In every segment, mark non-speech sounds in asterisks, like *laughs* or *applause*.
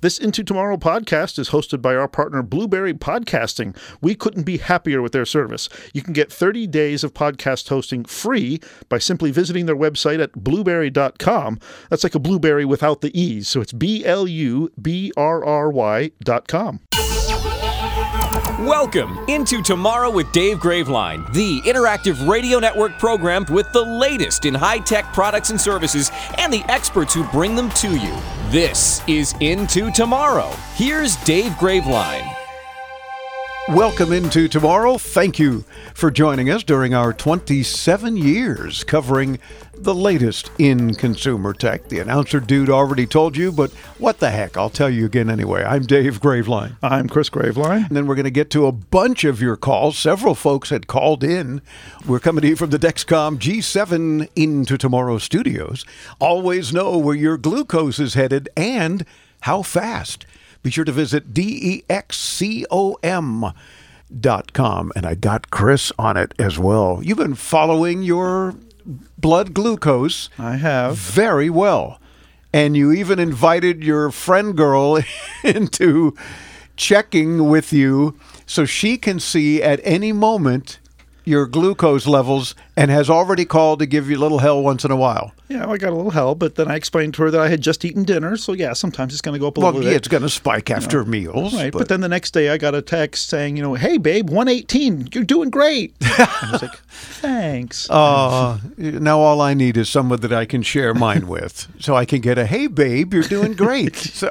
This Into Tomorrow podcast is hosted by our partner Blubrry Podcasting. We couldn't be happier with their service. You can get 30 days of podcast hosting free by simply visiting their website at blubrry.com. That's like a blueberry without the E's, so it's B L U B R R Y.com. Welcome into Tomorrow with Dave Graveline, the interactive radio network program with the latest in high tech products and services and the experts who bring them to you. This is Into Tomorrow. Here's Dave Graveline. Welcome into tomorrow. Thank you for joining us during our 27 years covering the latest in consumer tech. The announcer dude already told you, but what the heck? I'll tell you again anyway. I'm Dave Graveline. I'm Chris Graveline. And then we're going to get to a bunch of your calls. Several folks had called in. We're coming to you from the Dexcom G7 into tomorrow studios. Always know where your glucose is headed and how fast. Be sure to visit DEXCOM.com. And I got Chris on it as well. You've been following your blood glucose I have. very well. And you even invited your friend girl *laughs* into checking with you so she can see at any moment your glucose levels and has already called to give you a little hell once in a while. Yeah, I got a little hell, but then I explained to her that I had just eaten dinner, so yeah, sometimes it's going to go up a Well, little yeah, bit. it's going to spike after meals. Right, but, then the next day I got a text saying, you know, hey babe, 118, you're doing great. *laughs* I was like, thanks. Uh, now all I need is someone that I can share mine *laughs* with, so I can get a "Hey, babe, you're doing great." *laughs* so,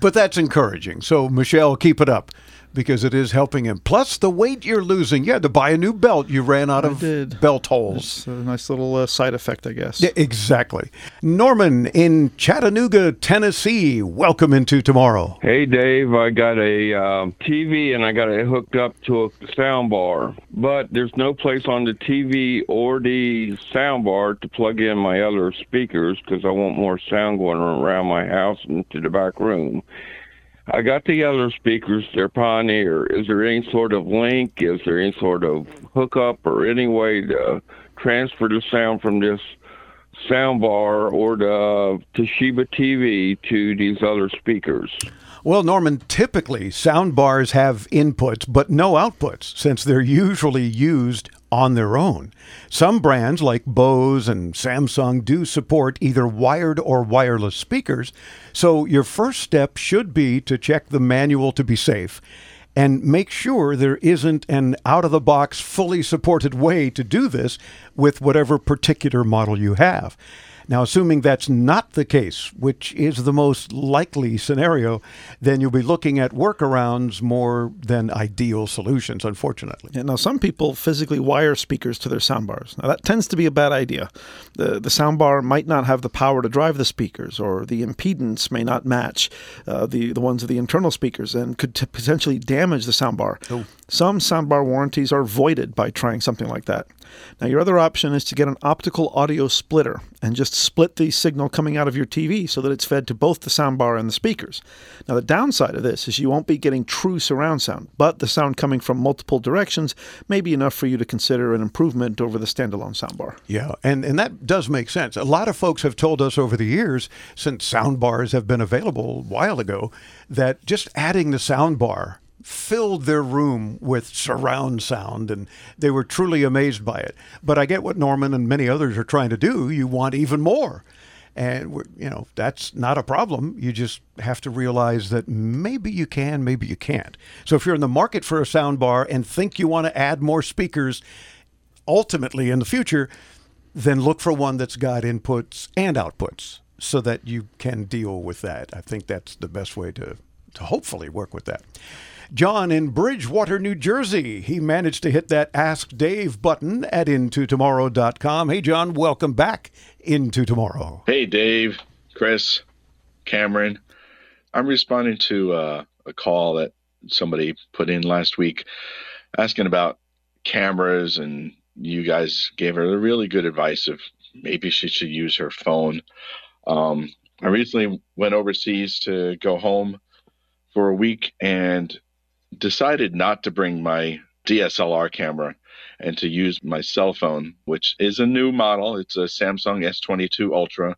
but that's encouraging. So Michelle, keep it up because it is helping him. Plus, the weight you're losing. You had to buy a new belt. You ran out I of did. belt holes. It's a nice little uh, side effect, I guess. Yeah, exactly. Norman in Chattanooga, Tennessee. Welcome into tomorrow. Hey Dave, I got a um, TV and I got it hooked up to a sound bar, but there's no place on the TV or the sound bar to plug in my other speakers because I want more sound going around my house and to the back room. I got the other speakers, they're Pioneer. Is there any sort of link? Is there any sort of hookup or any way to transfer the sound from this soundbar or the Toshiba TV to these other speakers? Well, Norman, typically sound bars have inputs but no outputs since they're usually used on their own. Some brands like Bose and Samsung do support either wired or wireless speakers, so your first step should be to check the manual to be safe and make sure there isn't an out of the box, fully supported way to do this with whatever particular model you have. Now, assuming that's not the case, which is the most likely scenario, then you'll be looking at workarounds more than ideal solutions, unfortunately. Yeah, now, some people physically wire speakers to their soundbars. Now, that tends to be a bad idea. The, the soundbar might not have the power to drive the speakers, or the impedance may not match uh, the, the ones of the internal speakers and could t- potentially damage the soundbar. Some soundbar warranties are voided by trying something like that. Now, your other option is to get an optical audio splitter and just split the signal coming out of your TV so that it's fed to both the soundbar and the speakers. Now, the downside of this is you won't be getting true surround sound, but the sound coming from multiple directions may be enough for you to consider an improvement over the standalone soundbar. Yeah, and, and that does make sense. A lot of folks have told us over the years, since sound bars have been available a while ago, that just adding the sound bar filled their room with surround sound and they were truly amazed by it. But I get what Norman and many others are trying to do. You want even more. And you know, that's not a problem. You just have to realize that maybe you can, maybe you can't. So if you're in the market for a sound bar and think you want to add more speakers ultimately in the future, then look for one that's got inputs and outputs so that you can deal with that. I think that's the best way to, to hopefully work with that. John in Bridgewater, New Jersey. He managed to hit that Ask Dave button at intotomorrow.com. Hey, John, welcome back into tomorrow. Hey, Dave, Chris, Cameron. I'm responding to uh, a call that somebody put in last week asking about cameras and you guys gave her really good advice of maybe she should use her phone. Um, I recently went overseas to go home for a week and decided not to bring my DSLR camera and to use my cell phone, which is a new model. It's a Samsung S22 Ultra.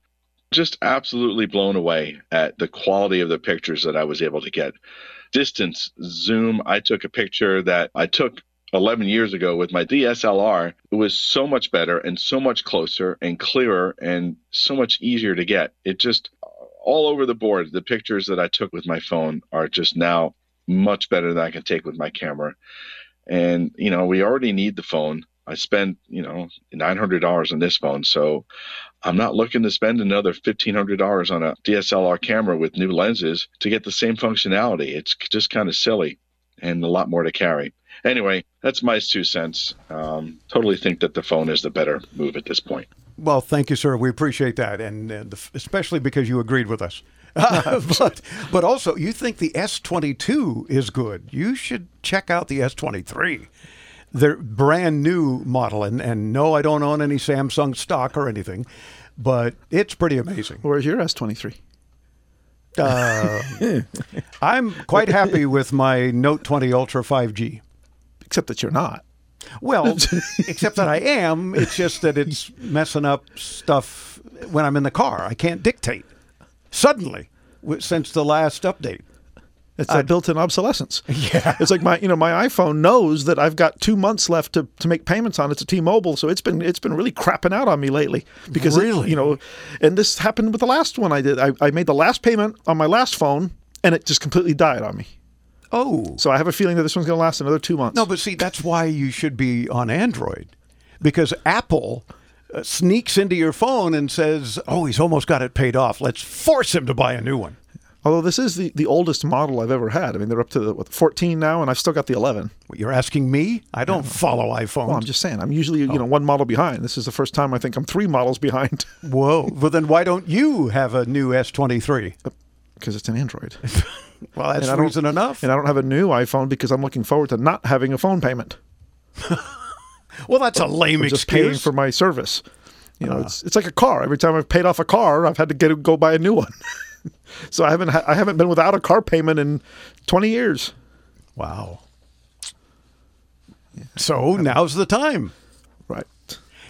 Just absolutely blown away at the quality of the pictures that I was able to get. Distance, zoom, I took a picture that I took 11 years ago with my DSLR. It was so much better and so much closer and clearer and so much easier to get. It just all over the board, the pictures that I took with my phone are just now much better than I can take with my camera. And, you know, we already need the phone. I spent, you know, $900 on this phone. So I'm not looking to spend another $1,500 on a DSLR camera with new lenses to get the same functionality. It's just kind of silly and a lot more to carry. Anyway, that's my two cents. Um, totally think that the phone is the better move at this point. Well, thank you, sir. We appreciate that, and, and especially because you agreed with us. *laughs* but but also, you think the S22 is good. You should check out the S23. They're brand new model, and, and no, I don't own any Samsung stock or anything, but it's pretty amazing. Where's your S23? Uh, *laughs* I'm quite happy with my Note 20 Ultra 5G. Except that you're not. Well, *laughs* except that I am. It's just that it's messing up stuff when I'm in the car. I can't dictate suddenly since the last update. It's that built-in obsolescence. *laughs* Yeah, it's like my you know my iPhone knows that I've got two months left to, to make payments on it to T-Mobile, so it's been it's been really crapping out on me lately because really it, you know, and this happened with the last one I did. I, I made the last payment on my last phone, and it just completely died on me. Oh, so I have a feeling that this one's going to last another two months. No, but see, that's why you should be on Android, because Apple Uh, sneaks into your phone and says, "Oh, he's almost got it paid off. Let's force him to buy a new one." Although this is the, the oldest model I've ever had. I mean, they're up to the, what, 14 now, and I've still got the 11. You're asking me? I don't yeah. follow iPhone. Well, I'm just saying. I'm usually you oh. know one model behind. This is the first time I think I'm three models behind. *laughs* Whoa! well, then why don't you have a new S23? Because uh, it's an Android. *laughs* well, that's reason enough. And I don't have a new iPhone because I'm looking forward to not having a phone payment. *laughs* well, that's a lame excuse. Just paying for my service. You know, uh. it's it's like a car. Every time I've paid off a car, I've had to get go buy a new one. *laughs* so I haven't ha- I haven't been without a car payment in 20 years. Wow. So now's the time. Right.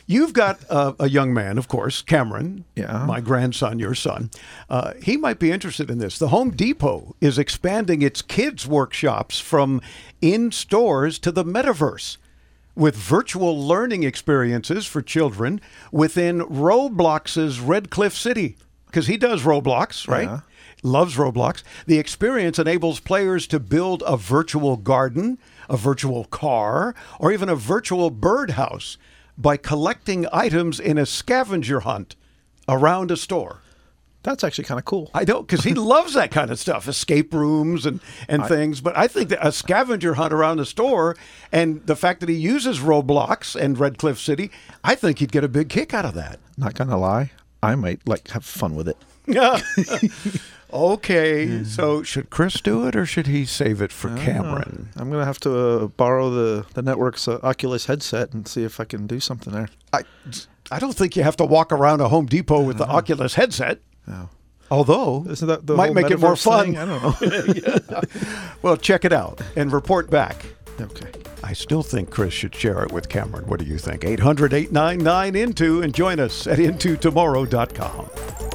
You've got uh, a young man, of course, Cameron, yeah. my grandson, your son. Uh, he might be interested in this. The Home Depot is expanding its kids' workshops from in stores to the metaverse with virtual learning experiences for children within Roblox's Red Cliff City because he does Roblox, right? Yeah. Loves Roblox. The experience enables players to build a virtual garden, a virtual car, or even a virtual birdhouse by collecting items in a scavenger hunt around a store. That's actually kind of cool. I don't, because he loves that kind of stuff, escape rooms and, and I, things. But I think that a scavenger hunt around the store and the fact that he uses Roblox and Red Cliff City, I think he'd get a big kick out of that. Not to lie. I might like have fun with it. *laughs* Yeah. okay. Mm. So should Chris do it or should he save it for Cameron? I'm gonna have to uh, borrow the the network's uh, Oculus headset and see if I can do something there. I I don't think you have to walk around a Home Depot with the Oculus headset. Although Isn't that might make it more fun. Thing? I don't know. *laughs* *laughs* Well, check it out and report back. Okay. I still think Chris should share it with Cameron. What do you think? 800 899 INTO and join us at intotomorrow.com.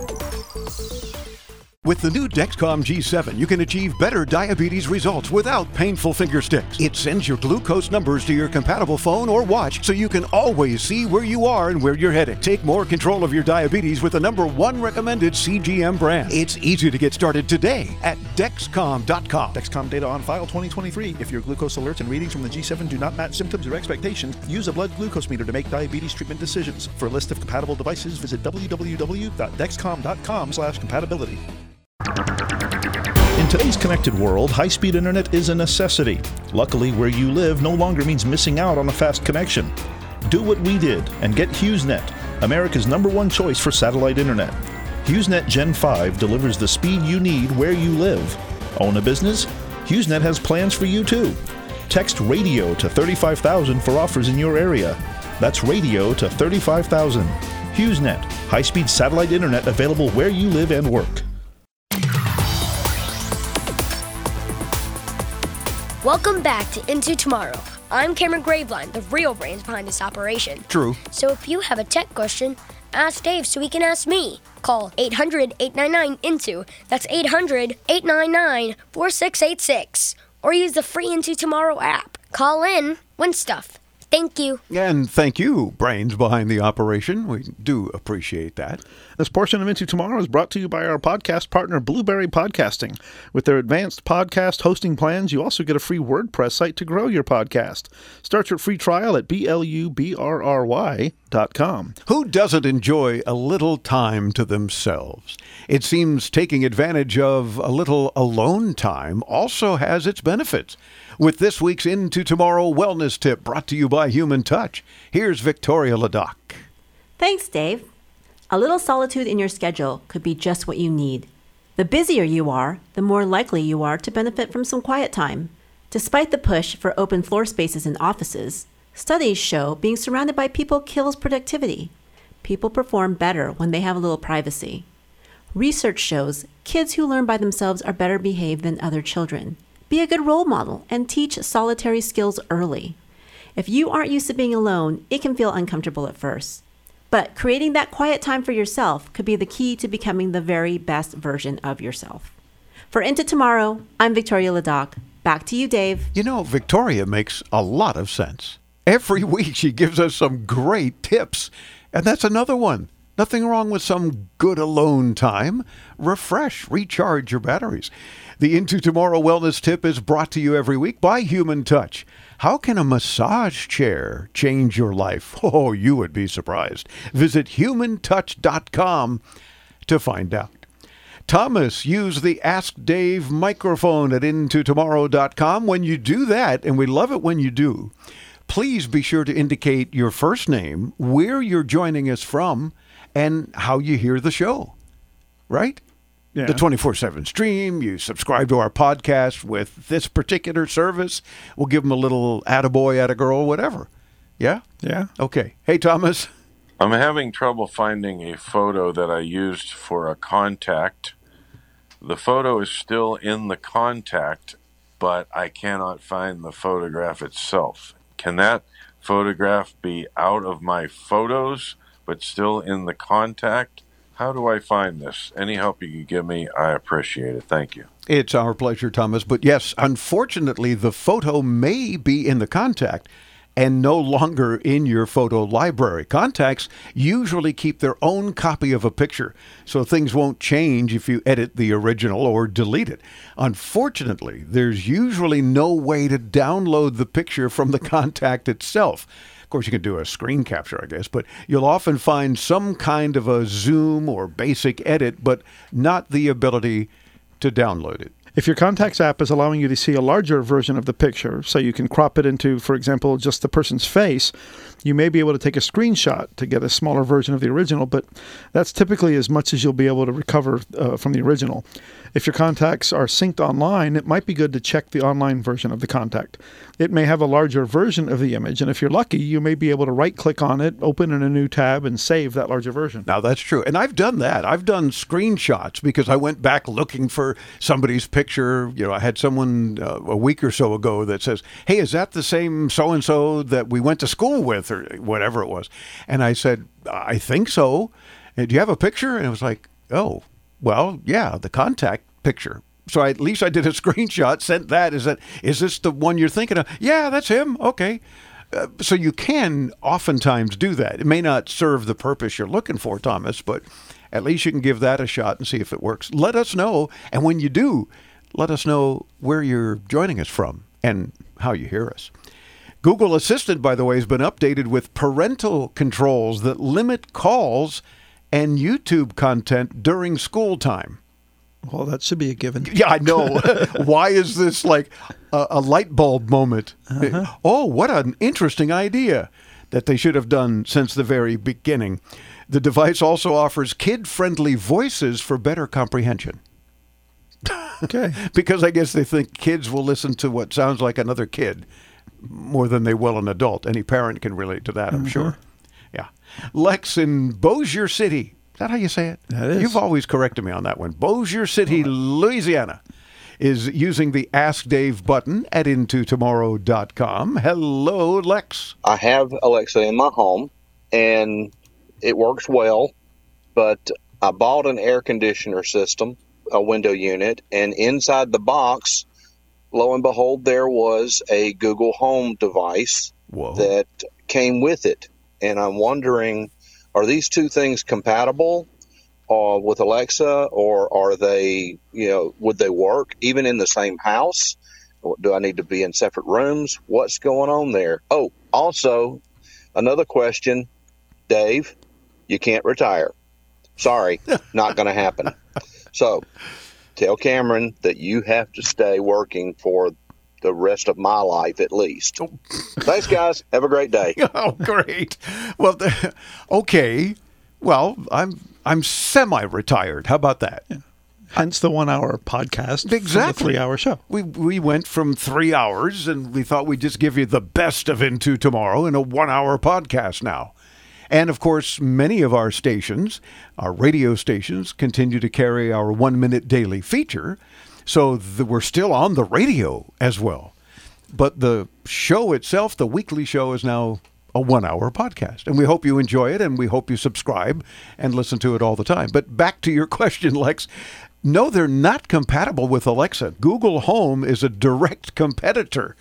With the new Dexcom G7, you can achieve better diabetes results without painful finger sticks. It sends your glucose numbers to your compatible phone or watch so you can always see where you are and where you're headed. Take more control of your diabetes with the number one recommended CGM brand. It's easy to get started today at Dexcom.com. Dexcom data on file 2023. If your glucose alerts and readings from the G7 do not match symptoms or expectations, use a blood glucose meter to make diabetes treatment decisions. For a list of compatible devices, visit www.dexcom.com/compatibility. In today's connected world, high speed internet is a necessity. Luckily, where you live no longer means missing out on a fast connection. Do what we did and get HughesNet, America's number one choice for satellite internet. HughesNet Gen 5 delivers the speed you need where you live. Own a business? HughesNet has plans for you too. Text radio to 35000 for offers in your area. That's radio to 35,000. HughesNet, high speed satellite internet available where you live and work. Welcome back to Into Tomorrow. I'm Cameron Graveline, the real brains behind this operation. True. So if you have a tech question, ask Dave so he can ask me. Call 800 899 INTO. That's 800 899 4686. Or use the free Into Tomorrow app. Call in, win stuff. Thank you. And thank you, brains behind the operation. We do appreciate that. This portion of Into Tomorrow is brought to you by our podcast partner, Blubrry Podcasting. With their advanced podcast hosting plans, you also get a free WordPress site to grow your podcast. Start your free trial at B-L-U-B-R-R-Y.com. Who doesn't enjoy a little time to themselves? It seems taking advantage of a little alone time also has its benefits. With this week's Into Tomorrow Wellness Tip brought to you by Human Touch, here's Victoria Ladoc. Thanks, Dave. A little solitude in your schedule could be just what you need. The busier you are, the more likely you are to benefit from some quiet time. Despite the push for open floor spaces in offices, studies show being surrounded by people kills productivity. People perform better when they have a little privacy. Research shows kids who learn by themselves are better behaved than other children. Be a good role model and teach solitary skills early. If you aren't used to being alone, it can feel uncomfortable at first. But creating that quiet time for yourself could be the key to becoming the very best version of yourself. For Into Tomorrow, I'm Victoria Ladoc. Back to you, Dave. You know, Victoria makes a lot of sense. Every *laughs* week she gives us some great tips. And that's another one. Nothing wrong with some good alone time. Refresh, recharge your batteries. The Into Tomorrow Wellness Tip is brought to you every week by Human Touch. How can a massage chair change your life? *laughs* Oh, you would be surprised. Visit humantouch.com to find out. Thomas, use the Ask Dave microphone at intotomorrow.com. When you do that, and we love it when you do, please be sure to indicate your first name, where you're joining us from, and how you hear the show. Right? Yeah. The 24 7 stream, you subscribe to our podcast with this particular service. We'll give them a little attaboy, attagirl, whatever. Yeah? Yeah. Okay. Hey, Thomas. I'm having trouble finding a photo that I used for a contact. The photo is still in the contact, but I cannot find the photograph itself. Can that photograph be out of my photos, but still in the contact? How do I find this? Any help you can give me, I appreciate it. Thank you. It's our pleasure, Thomas. But yes, unfortunately, the photo may be in the contact and no longer in your photo library. Contacts usually keep their own copy of a picture, so things won't change if you edit the original or delete it. Unfortunately, there's usually no way to download the picture from the *laughs* contact itself. Course, you can do a screen capture, I guess, but you'll often find some kind of a zoom or basic edit, but not the ability to download it. If your contacts app is allowing you to see a larger version of the picture, so you can crop it into, for example, just the person's face, you may be able to take a screenshot to get a smaller version of the original, but that's typically as much as you'll be able to recover uh, from the original. If your contacts are synced online, it might be good to check the online version of the contact. It may have a larger version of the image, and if you're lucky, you may be able to right click on it, open in a new tab, and save that larger version. Now that's true. And I've done that. I've done screenshots because I went back looking for somebody's picture. You know, I had someone uh, a week or so ago that says, Hey, is that the same so and so that we went to school with or whatever it was? And I said, I think so. And do you have a picture? And it was like, Oh, well, yeah, the contact picture. So I, at least I did a *laughs* screenshot, sent that. Is that is this the one you're thinking of? Yeah, that's him. Okay. Uh, so you can oftentimes do that. It may not serve the purpose you're looking for, Thomas, but at least you can give that a shot and see if it works. Let us know, and when you do, let us know where you're joining us from and how you hear us. Google Assistant, by the way, has been updated with parental controls that limit calls and YouTube content during school time. Well, that should be a given. *laughs* Yeah, I know. *laughs* Why is this like a, a light bulb moment? Uh-huh. Oh, what an interesting idea that they should have done since the very beginning. The device also offers kid friendly voices for better comprehension. Okay. *laughs* because I guess they think kids will listen to what sounds like another kid. more than they will an adult. Any parent can relate to that, I'm mm-hmm. sure. Yeah. Lex in Bossier City. Is that how you say it? That is. You've always corrected me on that one. Bossier City, Louisiana is using the Ask Dave button at intotomorrow.com. Hello, Lex. I have Alexa in my home and it works well, but I bought an air conditioner system, a window unit, and inside the box, lo and behold, there was a Google Home device Whoa. that came with it. And I'm wondering are these two things compatible? Uh, with Alexa, or are they, you know, would they work even in the same house? Do I need to be in separate rooms? What's going on there? Oh, also, another question, Dave, you can't retire. Sorry, *laughs* not going to happen. So tell Cameron that you have to stay working for the rest of my life at least. Oh. Thanks, guys. Have a great day. *laughs* oh, great. Well, the, okay. Well, I'm I'm semi-retired. How about that? Hence the one hour podcast. from the Exactly. three hour show. We we went from three hours, and we thought we'd just give you the best of Into Tomorrow in a one-hour podcast now. And of course, many of our stations, our radio stations, continue to carry our one-minute daily feature, so th- we're still on the radio as well. But the show itself, the weekly show, is now a one hour podcast. And we hope you enjoy it and we hope you subscribe and listen to it all the time. But back to your *laughs* question, Lex. No, they're not compatible with Alexa. Google Home is a direct competitor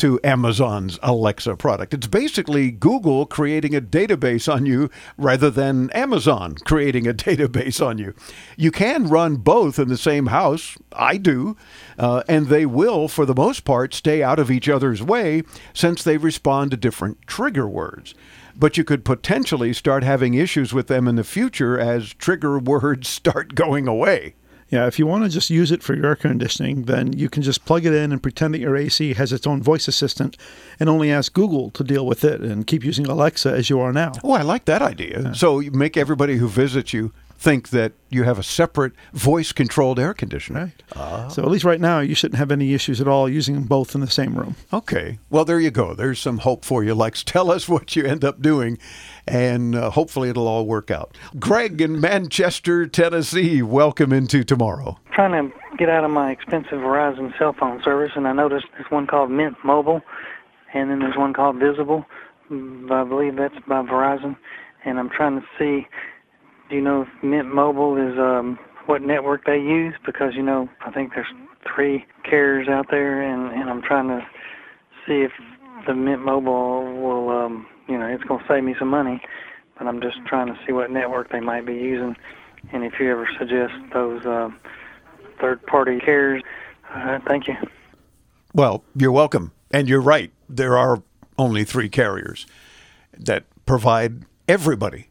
to Amazon's Alexa product. It's basically Google creating a database on you rather than Amazon *laughs* creating a database on you. You can run both in the same house. I do. Uh, and they will, for the most part, stay out of each other's way since they respond to different trigger words. But you could potentially start having issues with them in the future as trigger *laughs* words start going away. Yeah, if you want to just use it for your air conditioning, then you can just plug it in and pretend that your AC has its own voice assistant and only ask Google to deal with it and keep using Alexa as you are now. Oh, I like that idea. So you make everybody who visits you think that you have a separate voice controlled air conditioner. Right. So at least right now, you shouldn't have any issues at all using them both in the same room. Okay. Well, there you go. There's some hope for you, Lex. Tell us what you end up doing, and uh, hopefully it'll all work out. Greg in Manchester, Tennessee, welcome into tomorrow. trying to get out of my expensive Verizon cell phone service, and I noticed there's one called Mint Mobile, and then there's one called Visible. Mm, I believe that's by Verizon, and I'm trying to see. Do you know if Mint Mobile is um, what network they use? Because you know, I think there's three carriers out there, and and I'm trying to see if the Mint Mobile will, um, you know, it's going to save me some money. But I'm just trying to see what network they might be using, and if you ever suggest those. Uh, third party carriers. Uh, thank you. Well, you're welcome. And you're right. There are only three carriers that provide everybody.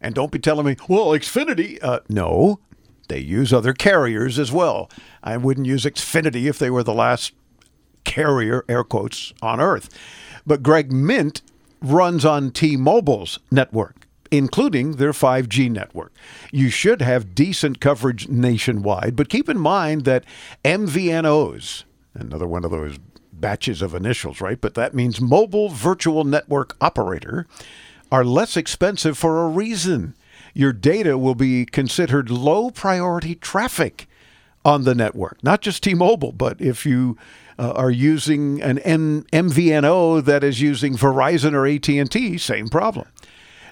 And don't be telling me, well, Xfinity. Uh, no, they use other carriers as well. I wouldn't use Xfinity if they were the last carrier, air quotes, on Earth. But Greg Mint runs on T Mobile's network, including their 5G network. You should have decent coverage nationwide, but keep in mind that MVNOs, another one of those batches of initials, right? But that means mobile virtual network operator, are less expensive for a reason. Your data will be considered low priority traffic on the network, not just T-Mobile, but if you uh, are using an M- MVNO that is using Verizon or AT&T, same problem.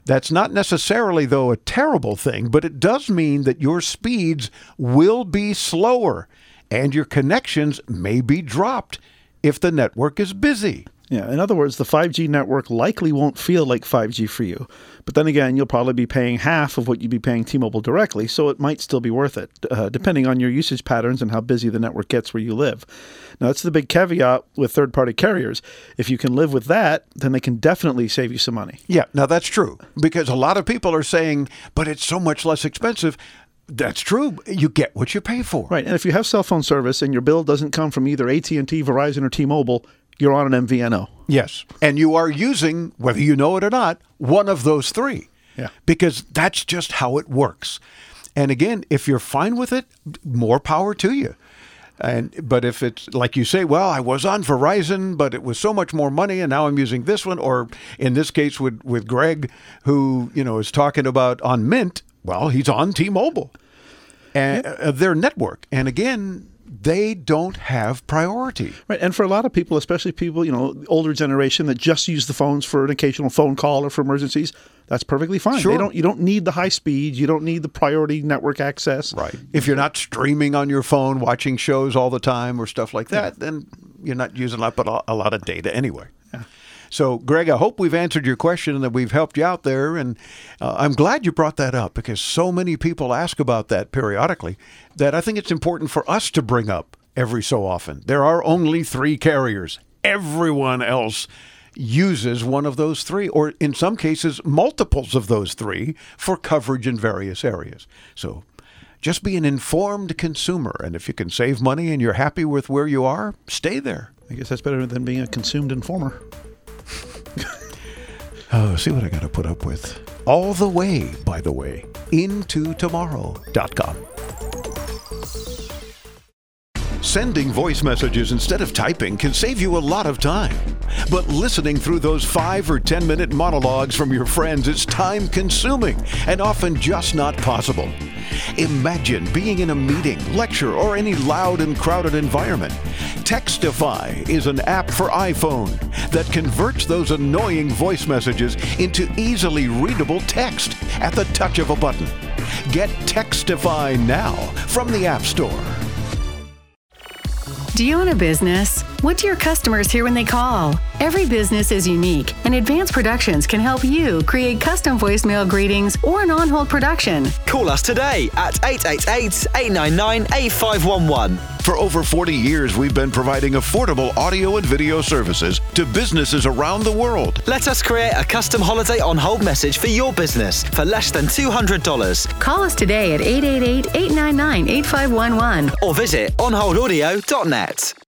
That's not necessarily though a terrible thing, but it does mean that your speeds will be slower and your connections may be dropped if the network is busy. Yeah, in other words, the 5G network likely won't feel like 5G for you. But then again, you'll probably be paying half of what you'd be paying T Mobile directly, so it might still be worth it, uh, depending on your usage patterns and how busy the network gets where you live. Now, that's the big caveat with third party carriers. If you can live with that, then they can definitely save you some money. Yeah, now that's true because a lot of people are saying, but it's so much less expensive. That's true. You get what you pay for. Right, and if you have cell phone service and your bill doesn't come from either AT&T, Verizon, or T-Mobile, you're on an MVNO. Yes. And you are using, whether you know it or not, one of those three. Yeah. Because that's just how it works. And again, if you're fine with it, more power to you. And but if it's like you say, well, I was on Verizon, but it was so much more money, and now I'm using this one. Or in this case, with with Greg, who you know is talking about on Mint. Well, he's on T-Mobile, and uh, their network. And again, they don't have priority. Right. And for a lot of people, especially people, you know, older generation that just use the phones for an occasional phone call or for emergencies, that's perfectly fine. Sure. They don't you don't need the high speed, you don't need the priority network access. Right. If you're not streaming on your phone, watching shows all the time or stuff like that, then you're not using a lot, but a- a lot of data anyway. So, Greg, I hope we've answered your question and that we've helped you out there. And uh, I'm glad you brought that up because so many people ask about that periodically that I think it's important for us to bring up every so often. There are only three carriers. Everyone else uses one of those three, or in some cases, multiples of those three for coverage in various areas. So, just be an informed consumer. And if you can save money and you're happy with where you are, stay there. I guess that's better than being a consumed informer. Oh, see what I got to put up with. All the way, by the way, into tomorrow.com. Sending voice messages instead of typing can save you a lot of time. But listening through those five or 10 minute monologues from your friends is time consuming and often just not possible. Imagine being in a meeting, lecture, or any loud and crowded environment. Textify is an app for iPhone that converts those annoying voice messages into easily readable text at the touch of a button. Get Textify now from the App Store. Do you own a business? What do your customers hear when they call? Every business is unique, and Advanced Productions can help you create custom voicemail greetings or an on hold production. Call us today at 888 899 8511. For over 40 years, we've been providing affordable audio and video services to businesses around the world. Let us create a custom holiday on hold message for your business for less than $200. Call us today at 888 899 8511. Or visit onholdaudio.net.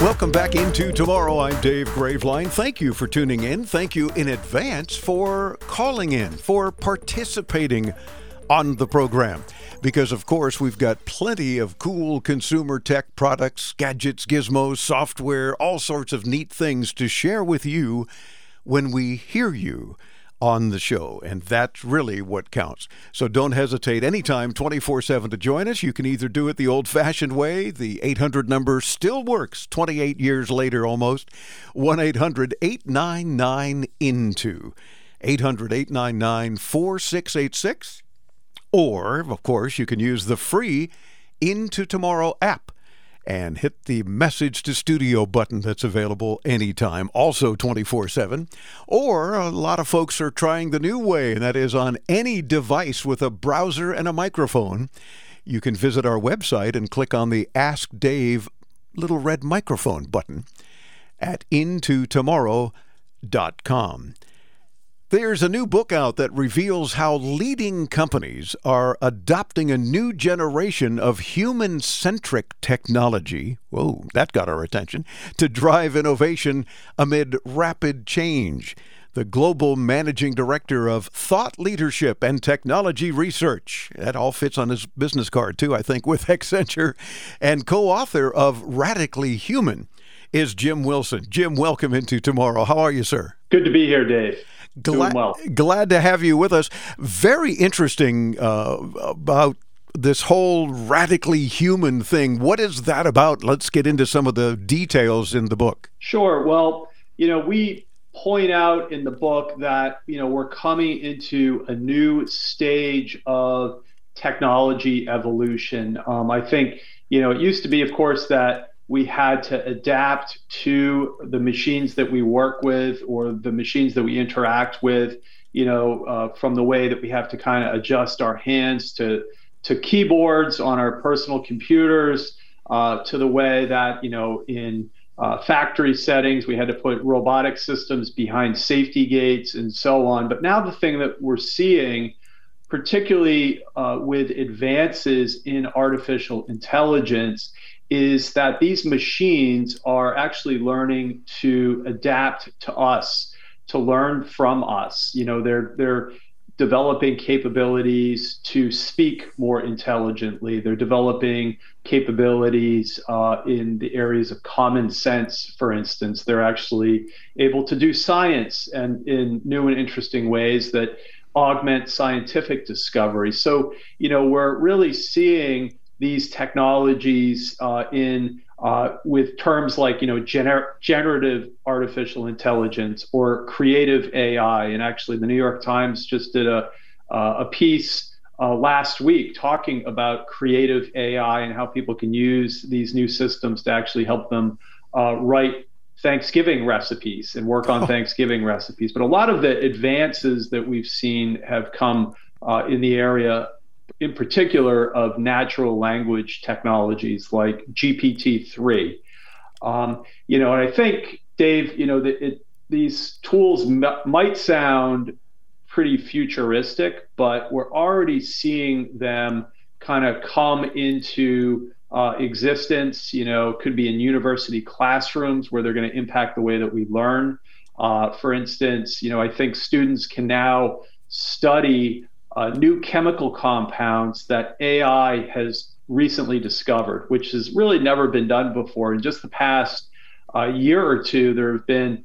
Welcome back into tomorrow. I'm Dave Graveline. Thank you for tuning in. Thank you in advance for calling in, for participating on the program. Because, of course, we've got plenty of cool consumer tech products, gadgets, gizmos, software, all sorts of neat things to share with you when we hear you on the show. And that's really what counts. So don't hesitate anytime, 24 7 to join us. You can either do it the old fashioned way, the 800 number still works 28 years later almost. 1 800 899 INTO. 800 899 4686. Or, of course, you can use the free Into Tomorrow app and hit the message to studio button that's available anytime, also 24 7. Or a lot of folks are trying the new way, and that is on any device with a browser and a microphone. You can visit our website and click on the Ask Dave little red microphone button at intotomorrow.com. There's a new book out that reveals how leading companies are adopting a new generation of human centric technology. Whoa, that got our attention. To drive innovation amid rapid change. The global managing director of thought leadership and technology research. That all fits on his business card, too, I think, with *laughs* Accenture. And co author of Radically Human is Jim Wilson. Jim, welcome into tomorrow. How are you, sir? Good to be here, Dave. Glad, Doing well. glad to have you with us. Very interesting uh, about this whole radically human thing. What is that about? Let's get into some of the details in the book. Sure. Well, you know, we point out in the book that, you know, we're coming into a new stage of technology evolution. Um, I think, you know, it used to be, of course, that we had to adapt to the machines that we work with or the machines that we interact with you know uh, from the way that we have to kind of adjust our hands to to keyboards on our personal computers, uh, to the way that you know in uh, factory settings we had to put robotic systems behind safety gates and so on. But now the thing that we're seeing particularly uh, with advances in artificial intelligence, is that these machines are actually learning to adapt to us, to learn from us. You know, they're they're developing capabilities to speak more intelligently. They're developing capabilities uh, in the areas of common sense, for instance. They're actually able to do science and in new and interesting ways that augment scientific discovery. So, you know, we're really seeing these technologies uh, in uh, with terms like you know gener- generative artificial intelligence or creative AI. And actually, the New York Times just did a uh, a piece uh, last week talking about creative AI and how people can use these new systems to actually help them uh, write Thanksgiving recipes and work on Thanksgiving recipes. But a lot of the advances that we've seen have come uh, in the area, in particular, of natural language technologies like GPT-3. Um, you know, and I think, Dave, you know, that it, these tools m- might sound pretty futuristic, but we're already seeing them kind of come into uh, existence. You know, could be in university classrooms where they're going to impact the way that we learn. Uh, for instance, you know, I think students can now study uh, new chemical compounds that AI has recently discovered, which has really never been done before. In just the past uh, year or two, there have been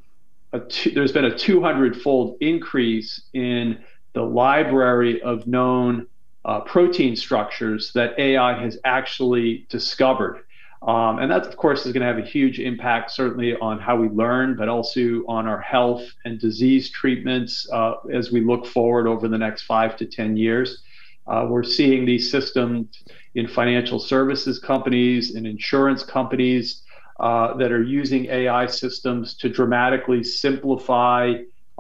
a two, there's been a 200-fold increase in the library of known uh, protein structures that AI has actually discovered. Um, and that, of course, is going to have a huge impact, certainly on how we learn, but also on our health and disease treatments uh, as we look forward over the next five to 10 years. Uh, we're seeing these systems in financial services companies and insurance companies uh, that are using AI systems to dramatically simplify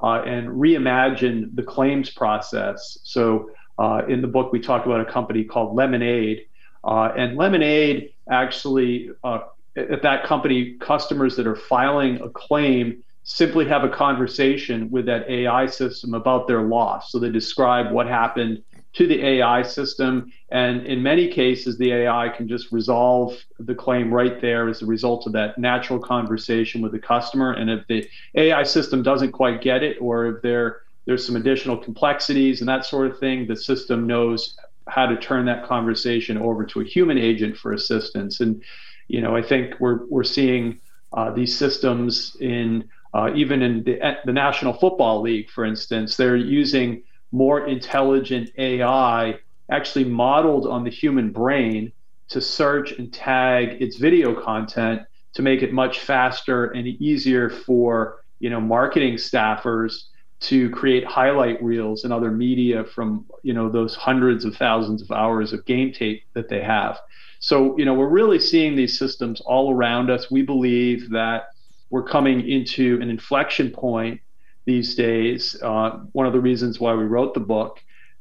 uh, and reimagine the claims process. So, uh, in the book, we talk about a company called Lemonade. Uh, and Lemonade actually, uh, at that company, customers that are filing a claim simply have a conversation with that AI system about their loss. So they describe what happened to the AI system. And in many cases, the AI can just resolve the claim right there as a result of that natural conversation with the customer. And if the AI system doesn't quite get it, or if they're there's some additional complexities and that sort of thing. The system knows how to turn that conversation over to a human agent for assistance. And you know, I think we're we're seeing uh, these systems in uh, even in the, the National Football League, for instance, they're using more intelligent AI, actually modeled on the human brain, to search and tag its video content to make it much faster and easier for you know marketing staffers to create highlight reels and other media from you know those hundreds of thousands of hours of game tape that they have. So you know we're really seeing these systems all around us. We believe that we're coming into an inflection point these days uh, one of the reasons why we wrote the book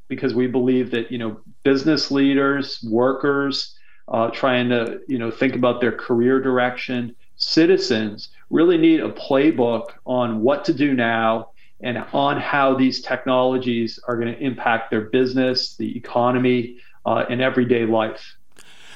because we believe that you know business leaders workers uh, trying to you know think about their career direction citizens really need a playbook on what to do now and on how these technologies are going to impact their business, the economy, uh, and everyday life.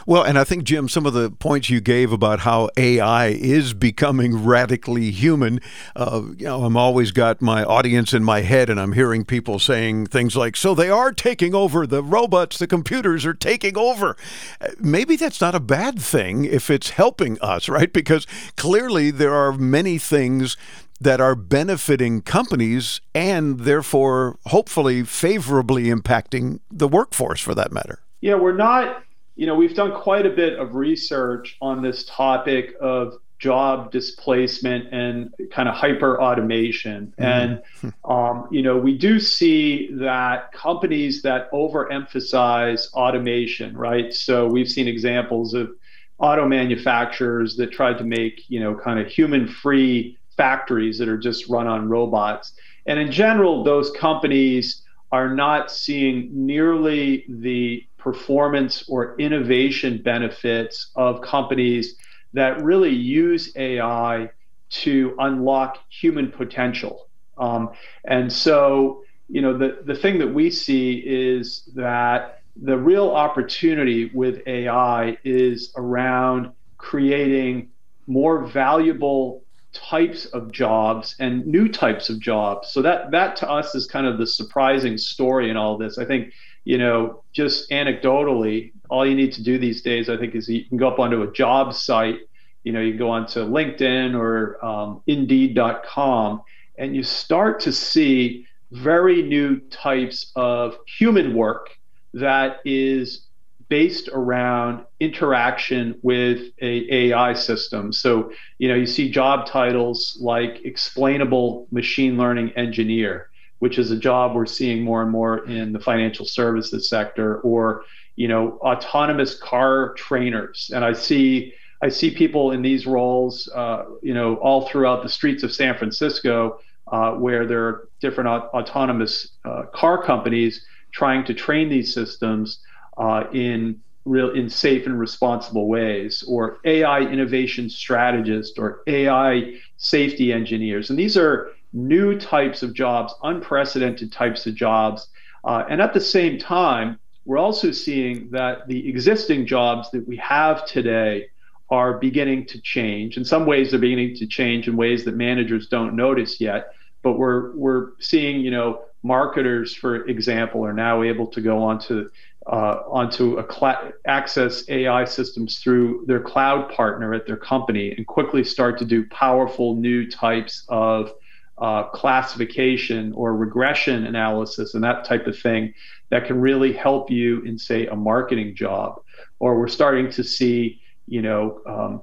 Well, and I think, Jim, some of the points you gave about how AI is becoming radically human, uh, you know, I'm always got my audience in my head and I'm hearing people saying things like, so they are taking over, the robots, the computers are taking over. Uh, maybe that's not a bad thing if it's helping us, right? Because clearly there are many things that are benefiting companies and therefore hopefully favorably impacting the workforce for that matter. Yeah, we're not, you know, we've done quite a bit of research on this topic of job displacement and kind of hyper automation. Mm-hmm. And, um, you know, we do see that companies that overemphasize automation, right? So we've seen examples of auto manufacturers that tried to make, you know, kind of human free factories that are just run on robots. And in general, those companies are not seeing nearly the performance or innovation benefits of companies that really use AI to unlock human potential. Um, and so, you know, the, the thing that we see is that the real opportunity with AI is around creating more valuable types of jobs and new types of jobs. So that that to us is kind of the surprising story in all this. I think, you know, just anecdotally, all you need to do these days, I think, is you can go up onto a job site. You know, you go onto LinkedIn or um, Indeed.com, and you start to see very new types of human work that is based around interaction with a AI system. So, you know, you see job titles like explainable machine learning engineer, which is a job we're seeing more and more in the financial services sector, or you know, autonomous car trainers. And I see I see people in these roles, uh, you know, all throughout the streets of San Francisco, uh, where there are different autonomous uh, car companies trying to train these systems uh, in real in safe and responsible ways, or AI innovation strategists, or AI safety engineers, and these are new types of jobs, unprecedented types of jobs, uh, and at the same time, we're also seeing that the existing jobs that we have today are beginning to change. In some ways, they're beginning to change in ways that managers don't notice yet. But we're we're seeing, you know, marketers, for example, are now able to go onto uh, onto a cl- access AI systems through their cloud partner at their company and quickly start to do powerful new types of uh, classification or regression analysis and that type of thing that can really help you in, say, a marketing job. Or we're starting to see, you know, um,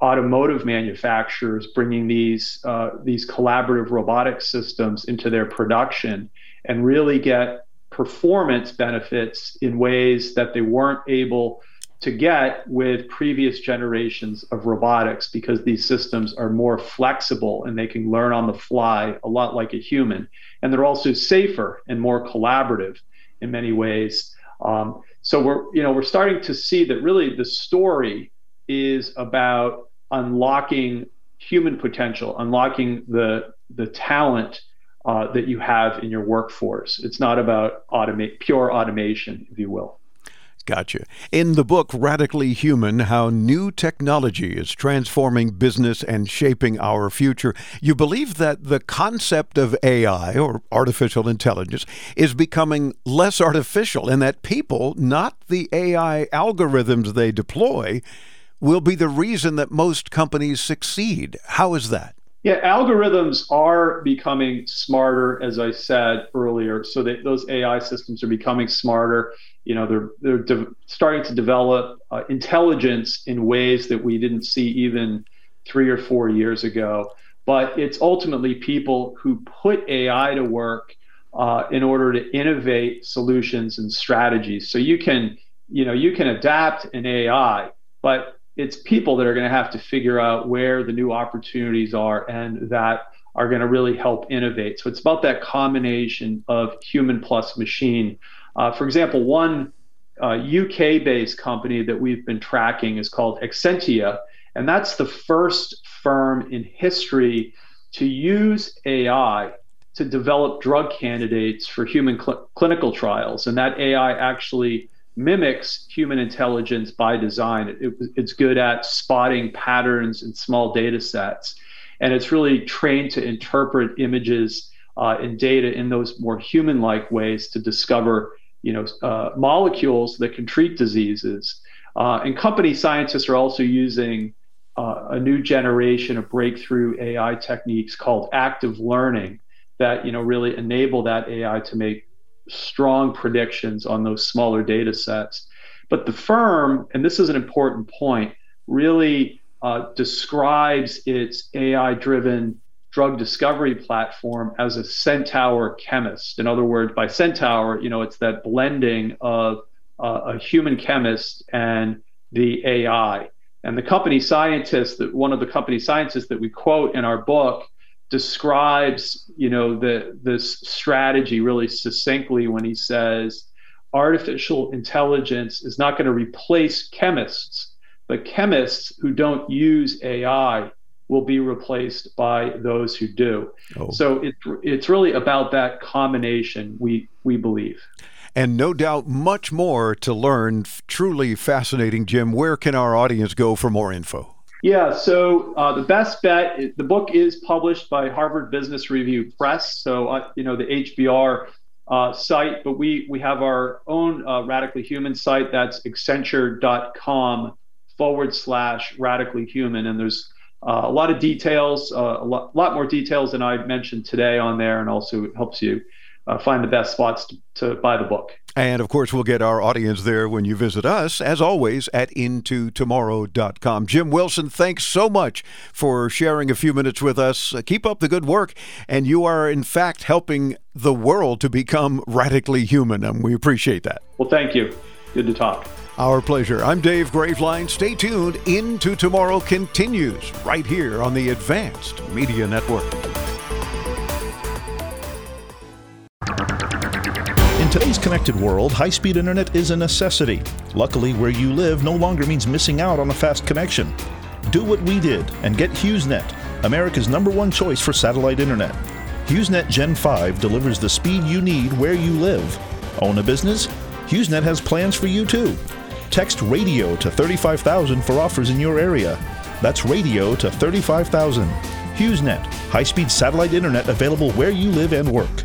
automotive manufacturers bringing these uh, these collaborative robotic systems into their production and really get performance benefits in ways that they weren't able to get with previous generations of robotics because these systems are more flexible and they can learn on the fly a lot like a human. And they're also safer and more collaborative in many ways. Um, so we're you know we're starting to see that really the story is about unlocking human potential, unlocking the the talent uh, that you have in your workforce. It's not about automate pure automation, if you will. Gotcha. In the book Radically Human How New Technology is Transforming Business and Shaping Our Future, you believe that the concept of AI, or artificial intelligence, is becoming less artificial and that people, not the AI algorithms they deploy, will be the reason that most companies succeed. How is that? Yeah, algorithms are becoming smarter, as I said earlier. So that those AI systems are becoming smarter. You know, they're they're de- starting to develop uh, intelligence in ways that we didn't see even three or four years ago. But it's ultimately people who put AI to work uh, in order to innovate solutions and strategies. So you can, you know, you can adapt an AI, but it's people that are going to have to figure out where the new opportunities are and that are going to really help innovate. So it's about that combination of human plus machine. Uh, for example, one uh, UK based company that we've been tracking is called Exscientia, and that's the first firm in history to use AI to develop drug candidates for human cl- clinical trials. And that AI actually mimics human intelligence by design. It, it's good at spotting patterns in small data sets, and it's really trained to interpret images uh, and data in those more human-like ways to discover, you know, uh, molecules that can treat diseases. Uh, and company scientists are also using uh, a new generation of breakthrough AI techniques called active learning that you know really enable that AI to make strong predictions on those smaller data sets. But the firm, and this is an important point, really uh, describes its AI driven drug discovery platform as a centaur chemist. In other words, by centaur, you know, it's that blending of uh, a human chemist and the AI. And the company scientist that one of the company scientists that we quote in our book describes, you know, the this strategy really succinctly when he says, artificial intelligence is not going to replace chemists, but chemists who don't use AI will be replaced by those who do. Oh. So it, it's really about that combination, we, we believe. And no doubt much more to learn. Truly fascinating, Jim. Where can our audience go for more info? Yeah, so uh, the best bet, the book is published by Harvard Business Review Press. So, uh, you know, the HBR uh, site, but we, we have our own uh, Radically Human site. That's accenture.com forward slash radically human. And there's uh, a lot of details, uh, a lot, lot, more details than I mentioned today on there, and also it helps you uh, find the best spots to, to, buy the book. And of course, we'll get our audience there when you visit us, as always, at intotomorrow.com. Jim Wilson, thanks so much for sharing a few minutes with us. Uh, keep up the good work, and you are, in fact, helping the world to become radically human, and we appreciate that. Well, thank you. Good to talk. Our pleasure. I'm Dave Graveline. Stay tuned. Into Tomorrow continues right here on the Advanced Media Network. Today's connected world, high speed internet is a necessity. Luckily, where you live no longer means missing out on a fast connection. Do what we did and get HughesNet, America's number one choice for satellite internet. HughesNet Gen 5 delivers the speed you need where you live. Own a business? HughesNet has plans for you too. Text radio to 35000 for offers in your area. That's radio to 35000. HughesNet, high speed satellite internet available where you live and work.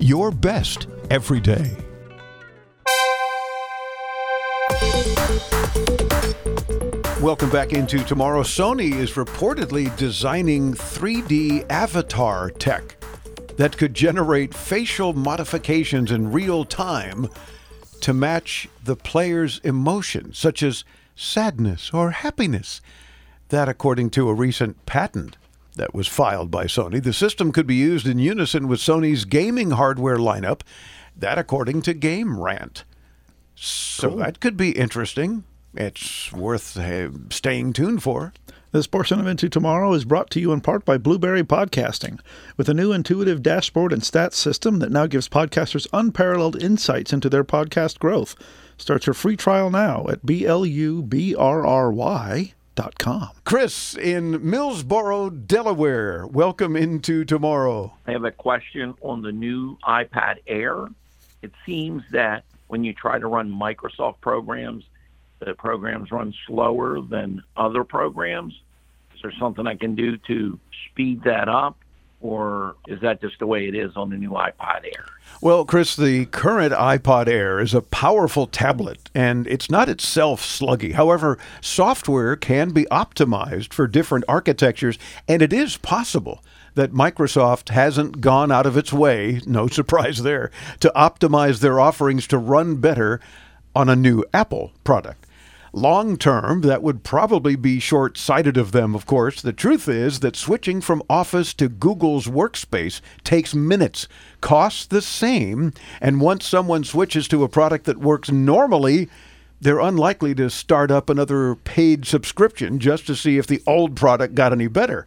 your best every day. Welcome back into tomorrow. Sony is reportedly designing 3D avatar tech that could generate facial modifications in real time to match the player's emotions, such as sadness or happiness. That, according to a recent patent that was filed by Sony, the system could be used in unison with Sony's gaming hardware lineup. That, according to Game Rant. So cool. that could be interesting it's worth uh, staying tuned for. This portion of Into Tomorrow is brought to you in part by Blubrry Podcasting, with a new intuitive dashboard and stats system that now gives podcasters unparalleled insights into their podcast growth. Start your free trial now at com. Chris in Millsboro, Delaware, welcome into tomorrow. I have a question on the new iPad Air. It seems that when you try to run Microsoft programs, the programs run slower than other programs? Is there something I can do to speed that up? Or is that just the way it is on the new iPad Air? Well, Chris, the current iPad Air is a powerful tablet and it's not itself sluggy. However, software can be optimized for different architectures, and it is possible that Microsoft hasn't gone out of its way, no *laughs* surprise there, to optimize their offerings to run better on a new Apple product. Long term, that would probably be short sighted of them, of course. The truth is that switching from Office to Google's Workspace takes minutes, costs the same, and once someone switches to a product that works normally, they're unlikely to start up another paid subscription just to see if the old product got any better.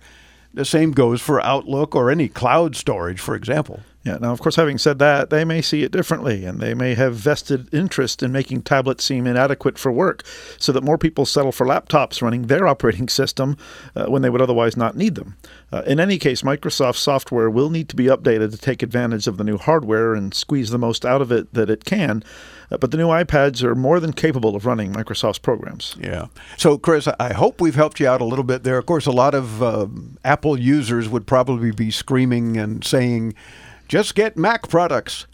The same goes for Outlook or any cloud storage, for example. Yeah. Now, of course, having said that, they may see it differently, and they may have vested interest in making tablets seem inadequate for work, so that more people settle for laptops running their operating system uh, when they would otherwise not need them. Uh, in any case, Microsoft software will need to be updated to take advantage of the new hardware and squeeze the most out of it that it can. Uh, but the new iPads are more than capable of running Microsoft's programs. Yeah. So, Chris, I hope we've helped you out a little bit there. Of course, a lot of um, Apple users would probably be screaming and saying, just get Mac products.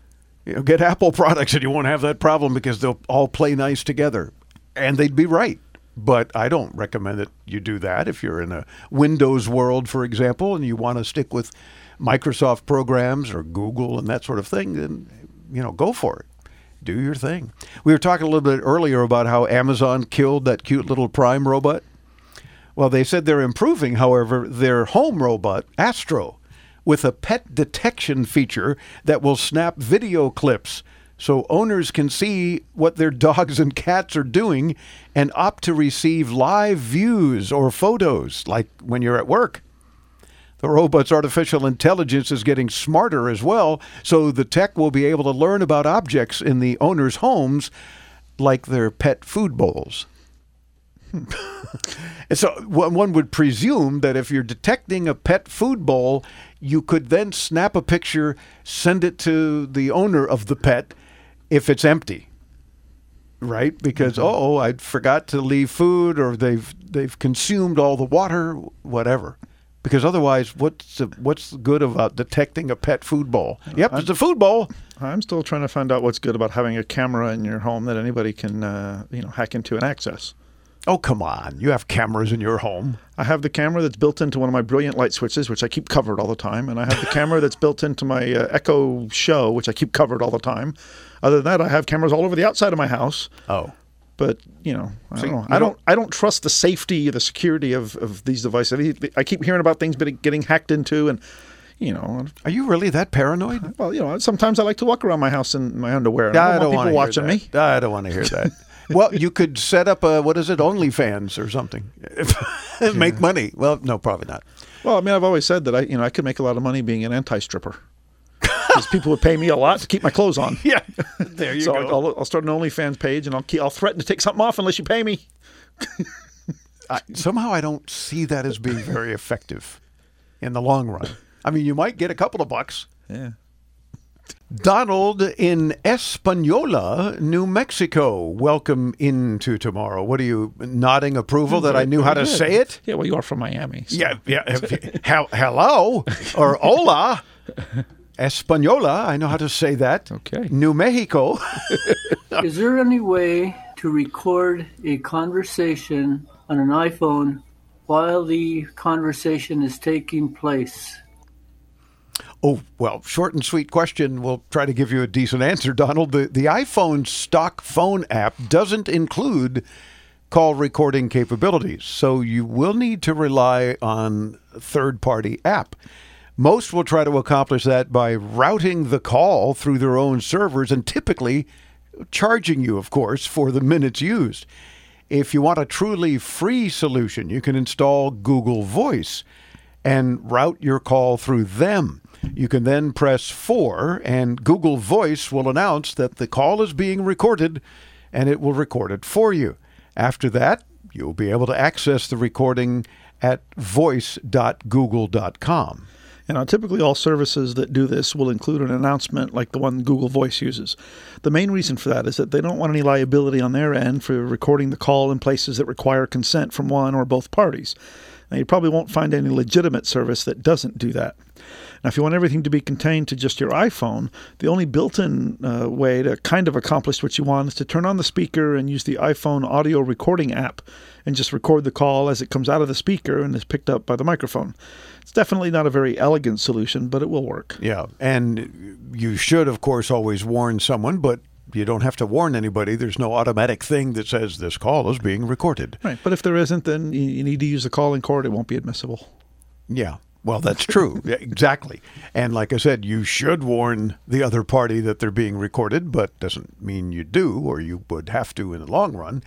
You know, get Apple *laughs* products and you won't have that problem because they'll all play nice together. And they'd be right. But I don't recommend that you do that if you're in a Windows world, for example, and you want to stick with Microsoft programs or Google and that sort of thing, then, you know, go for it. Do your thing. We were talking a little bit earlier about how Amazon killed that cute little Prime robot. Well, they said they're improving, however, their home robot, Astro, with a pet detection feature that will snap video clips so owners can see what their *laughs* dogs and cats are doing and opt to receive live views or photos, like when you're at work. The robot's artificial intelligence is getting smarter as well, so the tech will be able to learn about objects in the owner's homes, like their pet food bowls. *laughs* and so one would presume that if you're detecting a pet food bowl, you could then snap a picture, send it to the owner of the pet if it's empty. Right? Because Mm-hmm. oh, I forgot to leave food or they've they've consumed all the water, whatever. Because otherwise, what's the, what's the good about detecting a pet food bowl? Yep, it's a food bowl. I'm still trying to find out what's good about having a camera in your home that anybody can, uh, you know, hack into and access. Oh, come on. You have cameras in your home. I have the camera that's built into one of my brilliant light switches, which I keep covered all the time, and I have the *laughs* camera that's built into my uh, Echo Show, which I keep covered all the time. Other than that, I have cameras all over the outside of my house. Oh. But you know, I So don't know. I don't. don't- I don't trust the safety, the security of, of these devices. I keep hearing about things getting hacked into, and you know. Are you really that paranoid? *laughs* Well, you know, sometimes I like to walk around my house in my underwear. and I don't, want people watching that. me. I don't want to hear that. *laughs* well, you could set up a what is it, OnlyFans or something, *laughs* make money. Well, no, probably not. Well, I mean, I've always said that I, you know, I could make a lot of money being an anti-stripper. Because people would pay me a lot to keep my clothes on. *laughs* Yeah, there you so go. I'll, I'll start an OnlyFans page, and I'll keep, I'll threaten to take something off unless you pay me. *laughs* I, somehow I don't see that as being very effective in the long run. I mean, you might get a couple of bucks. Yeah. Donald in Espanola, New Mexico. Welcome into tomorrow. What are you nodding approval that I knew how to say it? Yeah, well, you are from Miami. so- Yeah, yeah. Hel- hello or hola. *laughs* Espanola, I know how to say that. Okay. New Mexico. *laughs* Is there any way to record a conversation on an iPhone while the conversation is taking place? Oh, well, short and sweet question. We'll try to give you a decent answer, Donald. The, the iPhone stock phone app doesn't include call recording capabilities, so you will need to rely on third party app. Most will try to accomplish that by routing the call through their own servers and typically charging you, of course, for the minutes used. If you want a truly free solution, you can install Google Voice and route your call through them. You can then press 4, and Google Voice will announce that the call is being recorded and it will record it for you. After that, you'll be able to access the recording at voice.google.com. You uh, know, typically all services that do this will include an announcement like the one Google Voice uses. The main reason for that is that they don't want any liability on their end for recording the call in places that require consent from one or both parties. Now, you probably won't find any legitimate service that doesn't do that. Now, if you want everything to be contained to just your iPhone, the only built in uh, way to kind of accomplish what you want is to turn on the speaker and use the iPhone audio recording app and just record the call as it comes out of the speaker and is picked up by the microphone. It's definitely not a very elegant solution, but it will work. Yeah, and you should, of course, always warn someone, but you don't have to warn anybody. There's no automatic thing that says this call is being recorded. Right, but if there isn't, then you, you need to use the call in court. It won't be admissible. Yeah. Well, that's true. *laughs* Yeah, exactly. And like I said, you should warn the other party that they're being recorded, but doesn't mean you do or you would have to in the long run.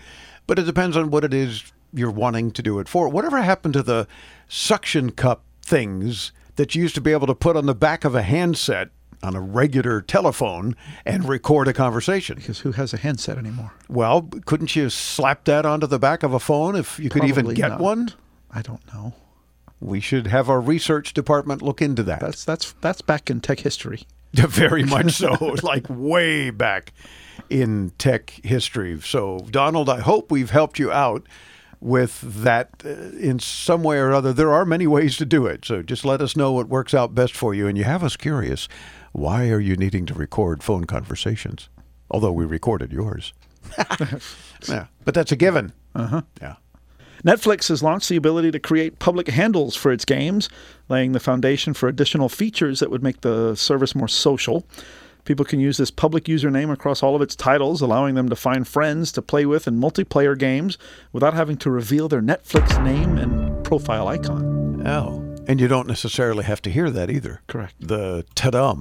But it depends on what it is you're wanting to do it for. Whatever happened to the suction cup things that you used to be able to put on the back of a handset on a regular telephone and record a conversation. Because who has a handset anymore? Well, couldn't you slap that onto the back of a phone if you could even get not. one? I don't know. We should have our research department look into that. That's that's that's back in tech history. *laughs* Very much *laughs* so, like way back in tech history. So, Donald, I hope we've helped you out with that uh, in some way or other. There are many ways to do it. So, just let us know what works out best for you. And you have us curious why are you needing to record phone conversations? Although we recorded yours. *laughs* yeah, but that's a given. Uh huh. Yeah. Netflix has launched the ability to create public handles for its games, laying the foundation for additional features that would make the service more social. People can use this public username across all of its titles, allowing them to find friends to play with in multiplayer games without having to reveal their Netflix name and profile icon. Oh. And you don't necessarily have to hear that either. Correct. The ta-dum.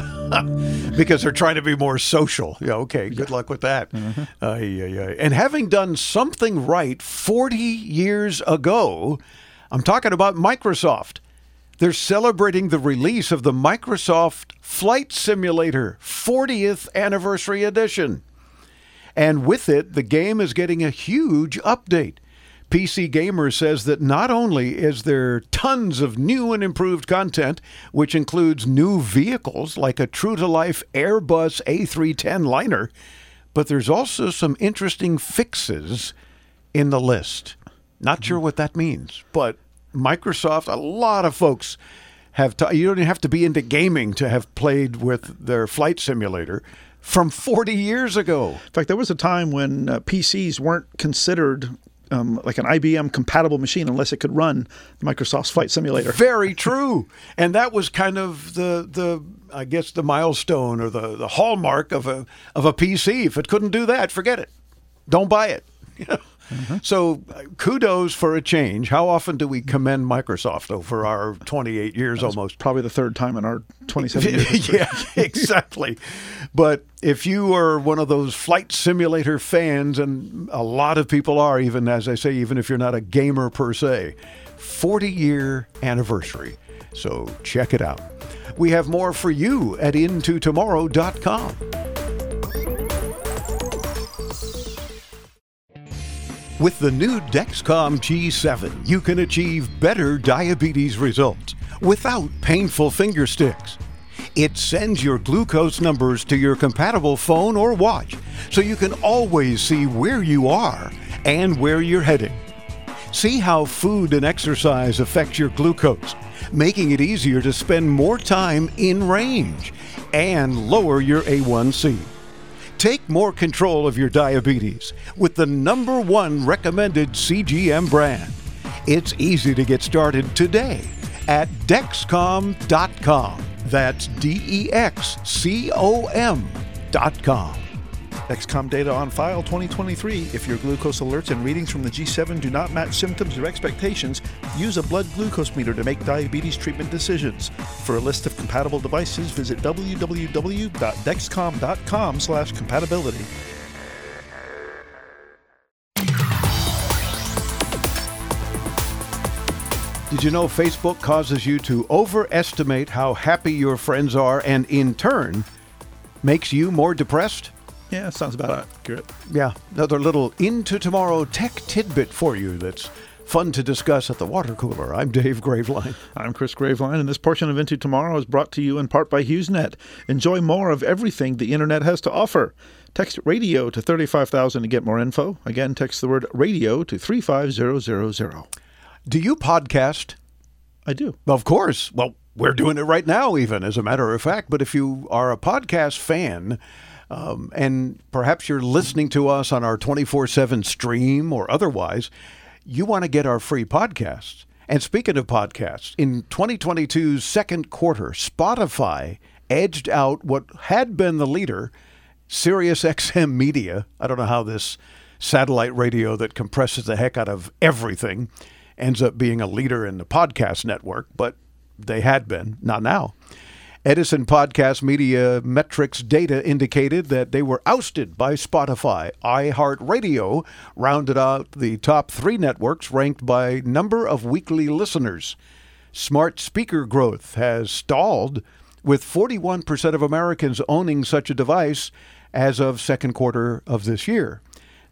*laughs* *laughs* because they're trying to be more social. Yeah, okay. Good luck with that. Mm-hmm. Ay, ay, ay. And having done something right 40 years ago, I'm talking about Microsoft. They're celebrating the release of the Microsoft Flight Simulator 40th Anniversary Edition. And with it, the game is getting a huge update. PC Gamer says that not only is there tons of new and improved content, which includes new vehicles like a true to life Airbus A310 liner, but there's also some interesting fixes in the list. Not sure what that means, but Microsoft, a lot of folks have, you don't even have to be into gaming to have played with their flight simulator from 40 years ago. In fact, there was a time when uh, PCs weren't considered um, like an IBM compatible machine unless it could run Microsoft's Flight Simulator. Very true. And that was kind of the the I guess the milestone or the, the hallmark of a of a PC. If it couldn't do that, forget it. Don't buy it. *laughs* Know? So uh, kudos for a change. How often do we commend Microsoft over our 28 years almost? Probably the third time in our 27 years. *laughs* yeah, *laughs* exactly. But if you are one of those flight simulator fans, and a lot of people are, even as I say, even if you're not a gamer per se, 40 year anniversary. So check it out. We have more for you at intotomorrow.com. With the new Dexcom G7, you can achieve better diabetes results without painful finger sticks. It sends your glucose numbers to your compatible phone or watch so you can always see where you are and where you're heading. See how food and exercise affect your glucose, making it easier to spend more time in range and lower your A1C. Take more control of your diabetes with the number one recommended CGM brand. It's easy to get started today at Dexcom.com. That's D E X C O M.com. Dexcom data on file 2023. If your glucose alerts and readings from the G7 do not match symptoms or expectations, use a blood glucose meter to make diabetes treatment decisions. For a list of compatible devices, visit www.dexcom.com/compatibility. Did you know Facebook causes you to overestimate how happy your friends are and in turn makes you more depressed? Yeah, sounds about accurate. Yeah, another little into tomorrow tech tidbit for you that's fun to discuss at the water cooler. I'm Dave Graveline. I'm Chris Graveline, and this portion of Into Tomorrow is brought to you in part by HughesNet. Enjoy more of everything the internet has to offer. Text radio to 35000 to get more info. Again, text the word radio to 35000. Do you podcast? I do. Of course. Well, we're doing it right now, even as a matter of fact. But if you are a podcast fan, um, and perhaps you're listening to us on our 24 7 stream or otherwise, you want to get our free podcasts. And speaking of podcasts, in 2022's second quarter, Spotify edged out what had been the leader, SiriusXM Media. I don't know how this satellite radio that compresses the heck out of everything ends up being a leader in the podcast network, but they had been, not now. Edison Podcast Media Metrics data indicated that they were ousted by Spotify. iHeartRadio rounded out the top three networks ranked by number of weekly listeners. Smart speaker growth has stalled with 41% of Americans owning such a device as of second quarter of this year.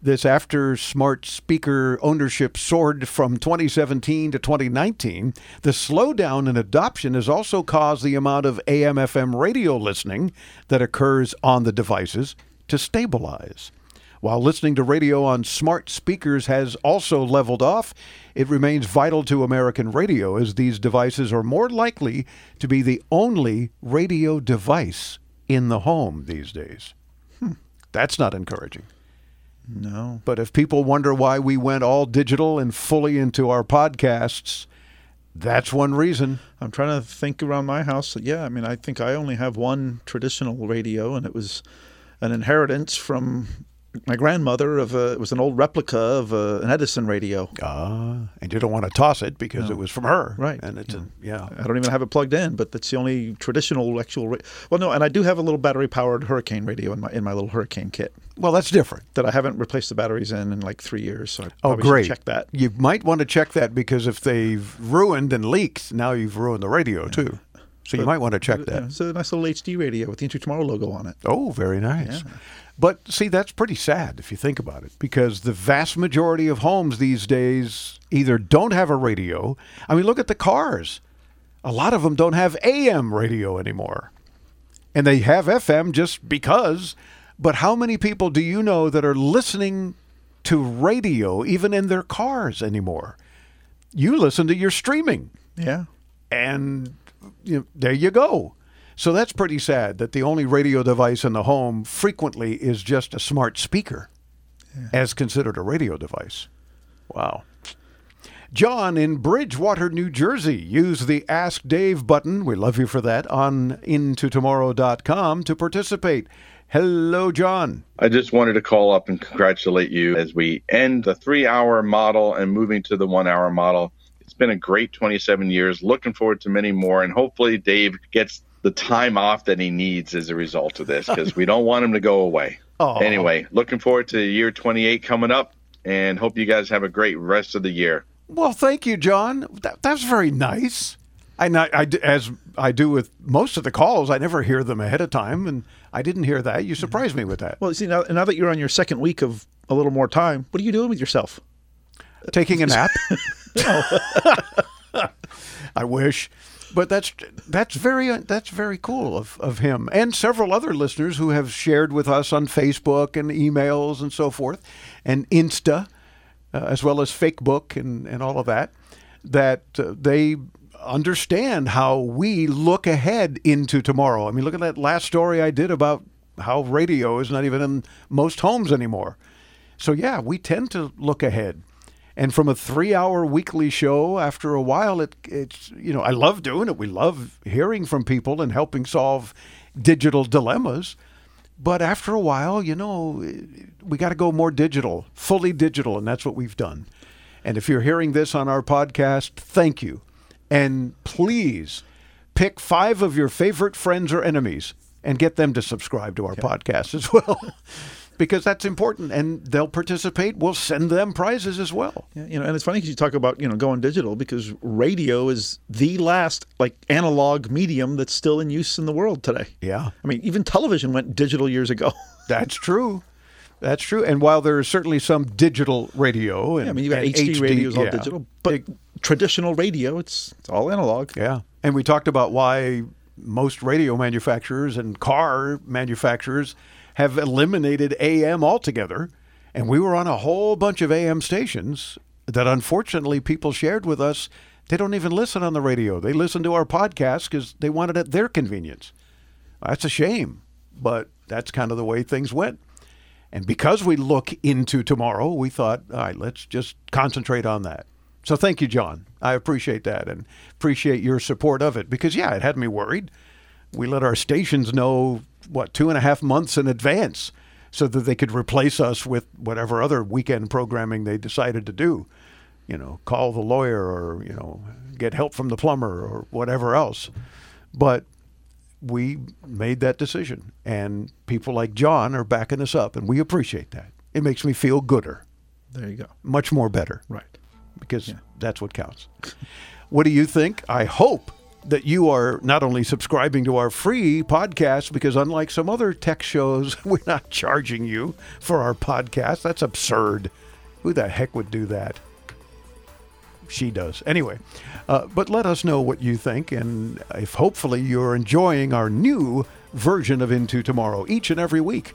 This after smart speaker ownership soared from 2017 to 2019. The slowdown in adoption has also caused the amount of AM FM radio listening that occurs on the devices to stabilize. While listening to radio on smart speakers has also leveled off, it remains vital to American radio as these devices are more likely to be the only radio device in the home these days. Hmm. That's not encouraging. No. But if people wonder why we went all digital and fully into our podcasts, that's one reason. I'm trying to think around my house. Yeah, I mean, I think I only have one traditional radio, and it was an inheritance from my grandmother of a it was an old replica of a, an Edison radio. Ah, and you don't want to toss it because No. it was from her, Right. And it's a, yeah. I don't even have it plugged in, but that's the only traditional actual. Ra- well, no, and I do have a little battery powered Hurricane radio in my in my little Hurricane kit. Well, that's different. That I haven't replaced the batteries in in like three years. So I Oh, probably great! Check that. You might want to check that because if they've ruined and leaked, now you've ruined the radio too. So you might want to check Yeah, that. It's a nice little HD radio with the Into Tomorrow logo on it. Oh, very nice. But see, that's pretty sad if you think about it, because the vast majority of homes these days either don't have a radio. I mean, look at the cars. A lot of them don't have AM radio anymore. And they have FM just because. But how many people do you know that are listening to radio even in their cars anymore? You listen to your streaming Yeah. and you know, there you go. So that's pretty sad that the only radio device in the home frequently is just a smart speaker as considered a radio device. Wow. John in Bridgewater, New Jersey, use the Ask Dave button. We love you for that on intotomorrow.com to participate. Hello, John. I just wanted to call up and congratulate you as we end the three hour model and moving to the one hour model. It's been a great 27 years. Looking forward to many more. And hopefully, Dave gets the time off that he needs as a result of this because we don't want him to go away. *laughs* Aw. Anyway, looking forward to year 28 coming up and hope you guys have a great rest of the year. Well, thank you, John. That, that's very nice. I, not- I d- as I do with most of the calls, I never hear them ahead of time, and I didn't hear that. You surprised me with that. Well, see now, now that you're on your second week of a little more time, what are you doing with yourself? Taking a nap. *laughs* *laughs* I wish, but that's that's very that's very cool of, of him and several other listeners who have shared with us on Facebook and emails and so forth, and Insta, uh, as well as Fakebook and and all of that, that uh, they understand how we look ahead into tomorrow. I mean, look at that last story I did about how radio is not even in most homes anymore. So yeah, we tend to look ahead. And from a three-hour weekly show, after a while, it it's you know I love doing it. We love hearing from people and helping solve digital dilemmas. But after a while, you know, we got to go more digital, fully digital, and that's what we've done. And if you're hearing this on our podcast, thank you. And please pick five of your favorite friends or enemies and get them to subscribe to our podcast as well. *laughs* because that's important and they'll participate. We'll send them prizes as well. Yeah, you know, and it's funny because you talk about you know going digital because radio is the last like analog medium that's still in use in the world today. Yeah. I mean, even television went digital years ago. *laughs* That's true. That's true. And while there is certainly some digital radio, and Yeah, I mean, you got and HD, radio is all yeah. digital, but traditional radio, it's it's all analog. Yeah. And we talked about why most radio manufacturers and car manufacturers have eliminated AM altogether. And we were on a whole bunch of AM stations that unfortunately people shared with us. They don't even listen on the radio. They listen to our podcast because they want it at their convenience. That's a shame, but that's kind of the way things went. And because we look into tomorrow, we thought, all right, let's just concentrate on that. So thank you, John. I appreciate that and appreciate your support of it because, yeah, it had me worried. We let our stations know, what, two and a half months in advance so that they could replace us with whatever other weekend programming they decided to do. You know, call the lawyer or, you know, get help from the plumber or whatever else. But we made that decision, and people like John are backing us up, and we appreciate that. It makes me feel gooder, There you go. much more better, Right. Because that's what counts. what do you think? I hope that you are not only subscribing to our free podcast, because unlike some other tech shows, *laughs* we're not charging you for our podcast. That's absurd. Who the heck would do that? She does. Anyway, uh, but let us know what you think, and if hopefully you're enjoying our new version of Into Tomorrow each and every week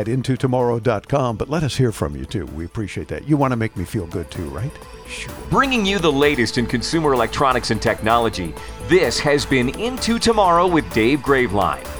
at intotomorrow.com. But let us hear from you too. We appreciate that. You want to make me feel good too, right? Sure. Bringing you the latest in consumer electronics and technology, this has been Into Tomorrow with Dave Graveline.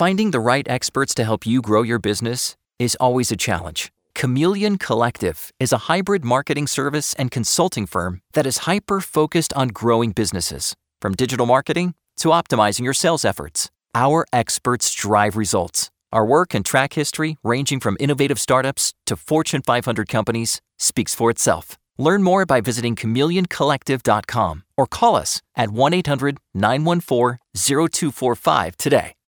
Finding the right experts to help you grow your business is always a challenge. Chameleon Collective is a hybrid marketing service and consulting firm that is hyper focused on growing businesses, from digital marketing to optimizing your sales efforts. Our experts drive results. Our work and track history, ranging from innovative startups to Fortune 500 companies, speaks for itself. Learn more by visiting chameleoncollective.com or call us at 1 800 914 0245 today.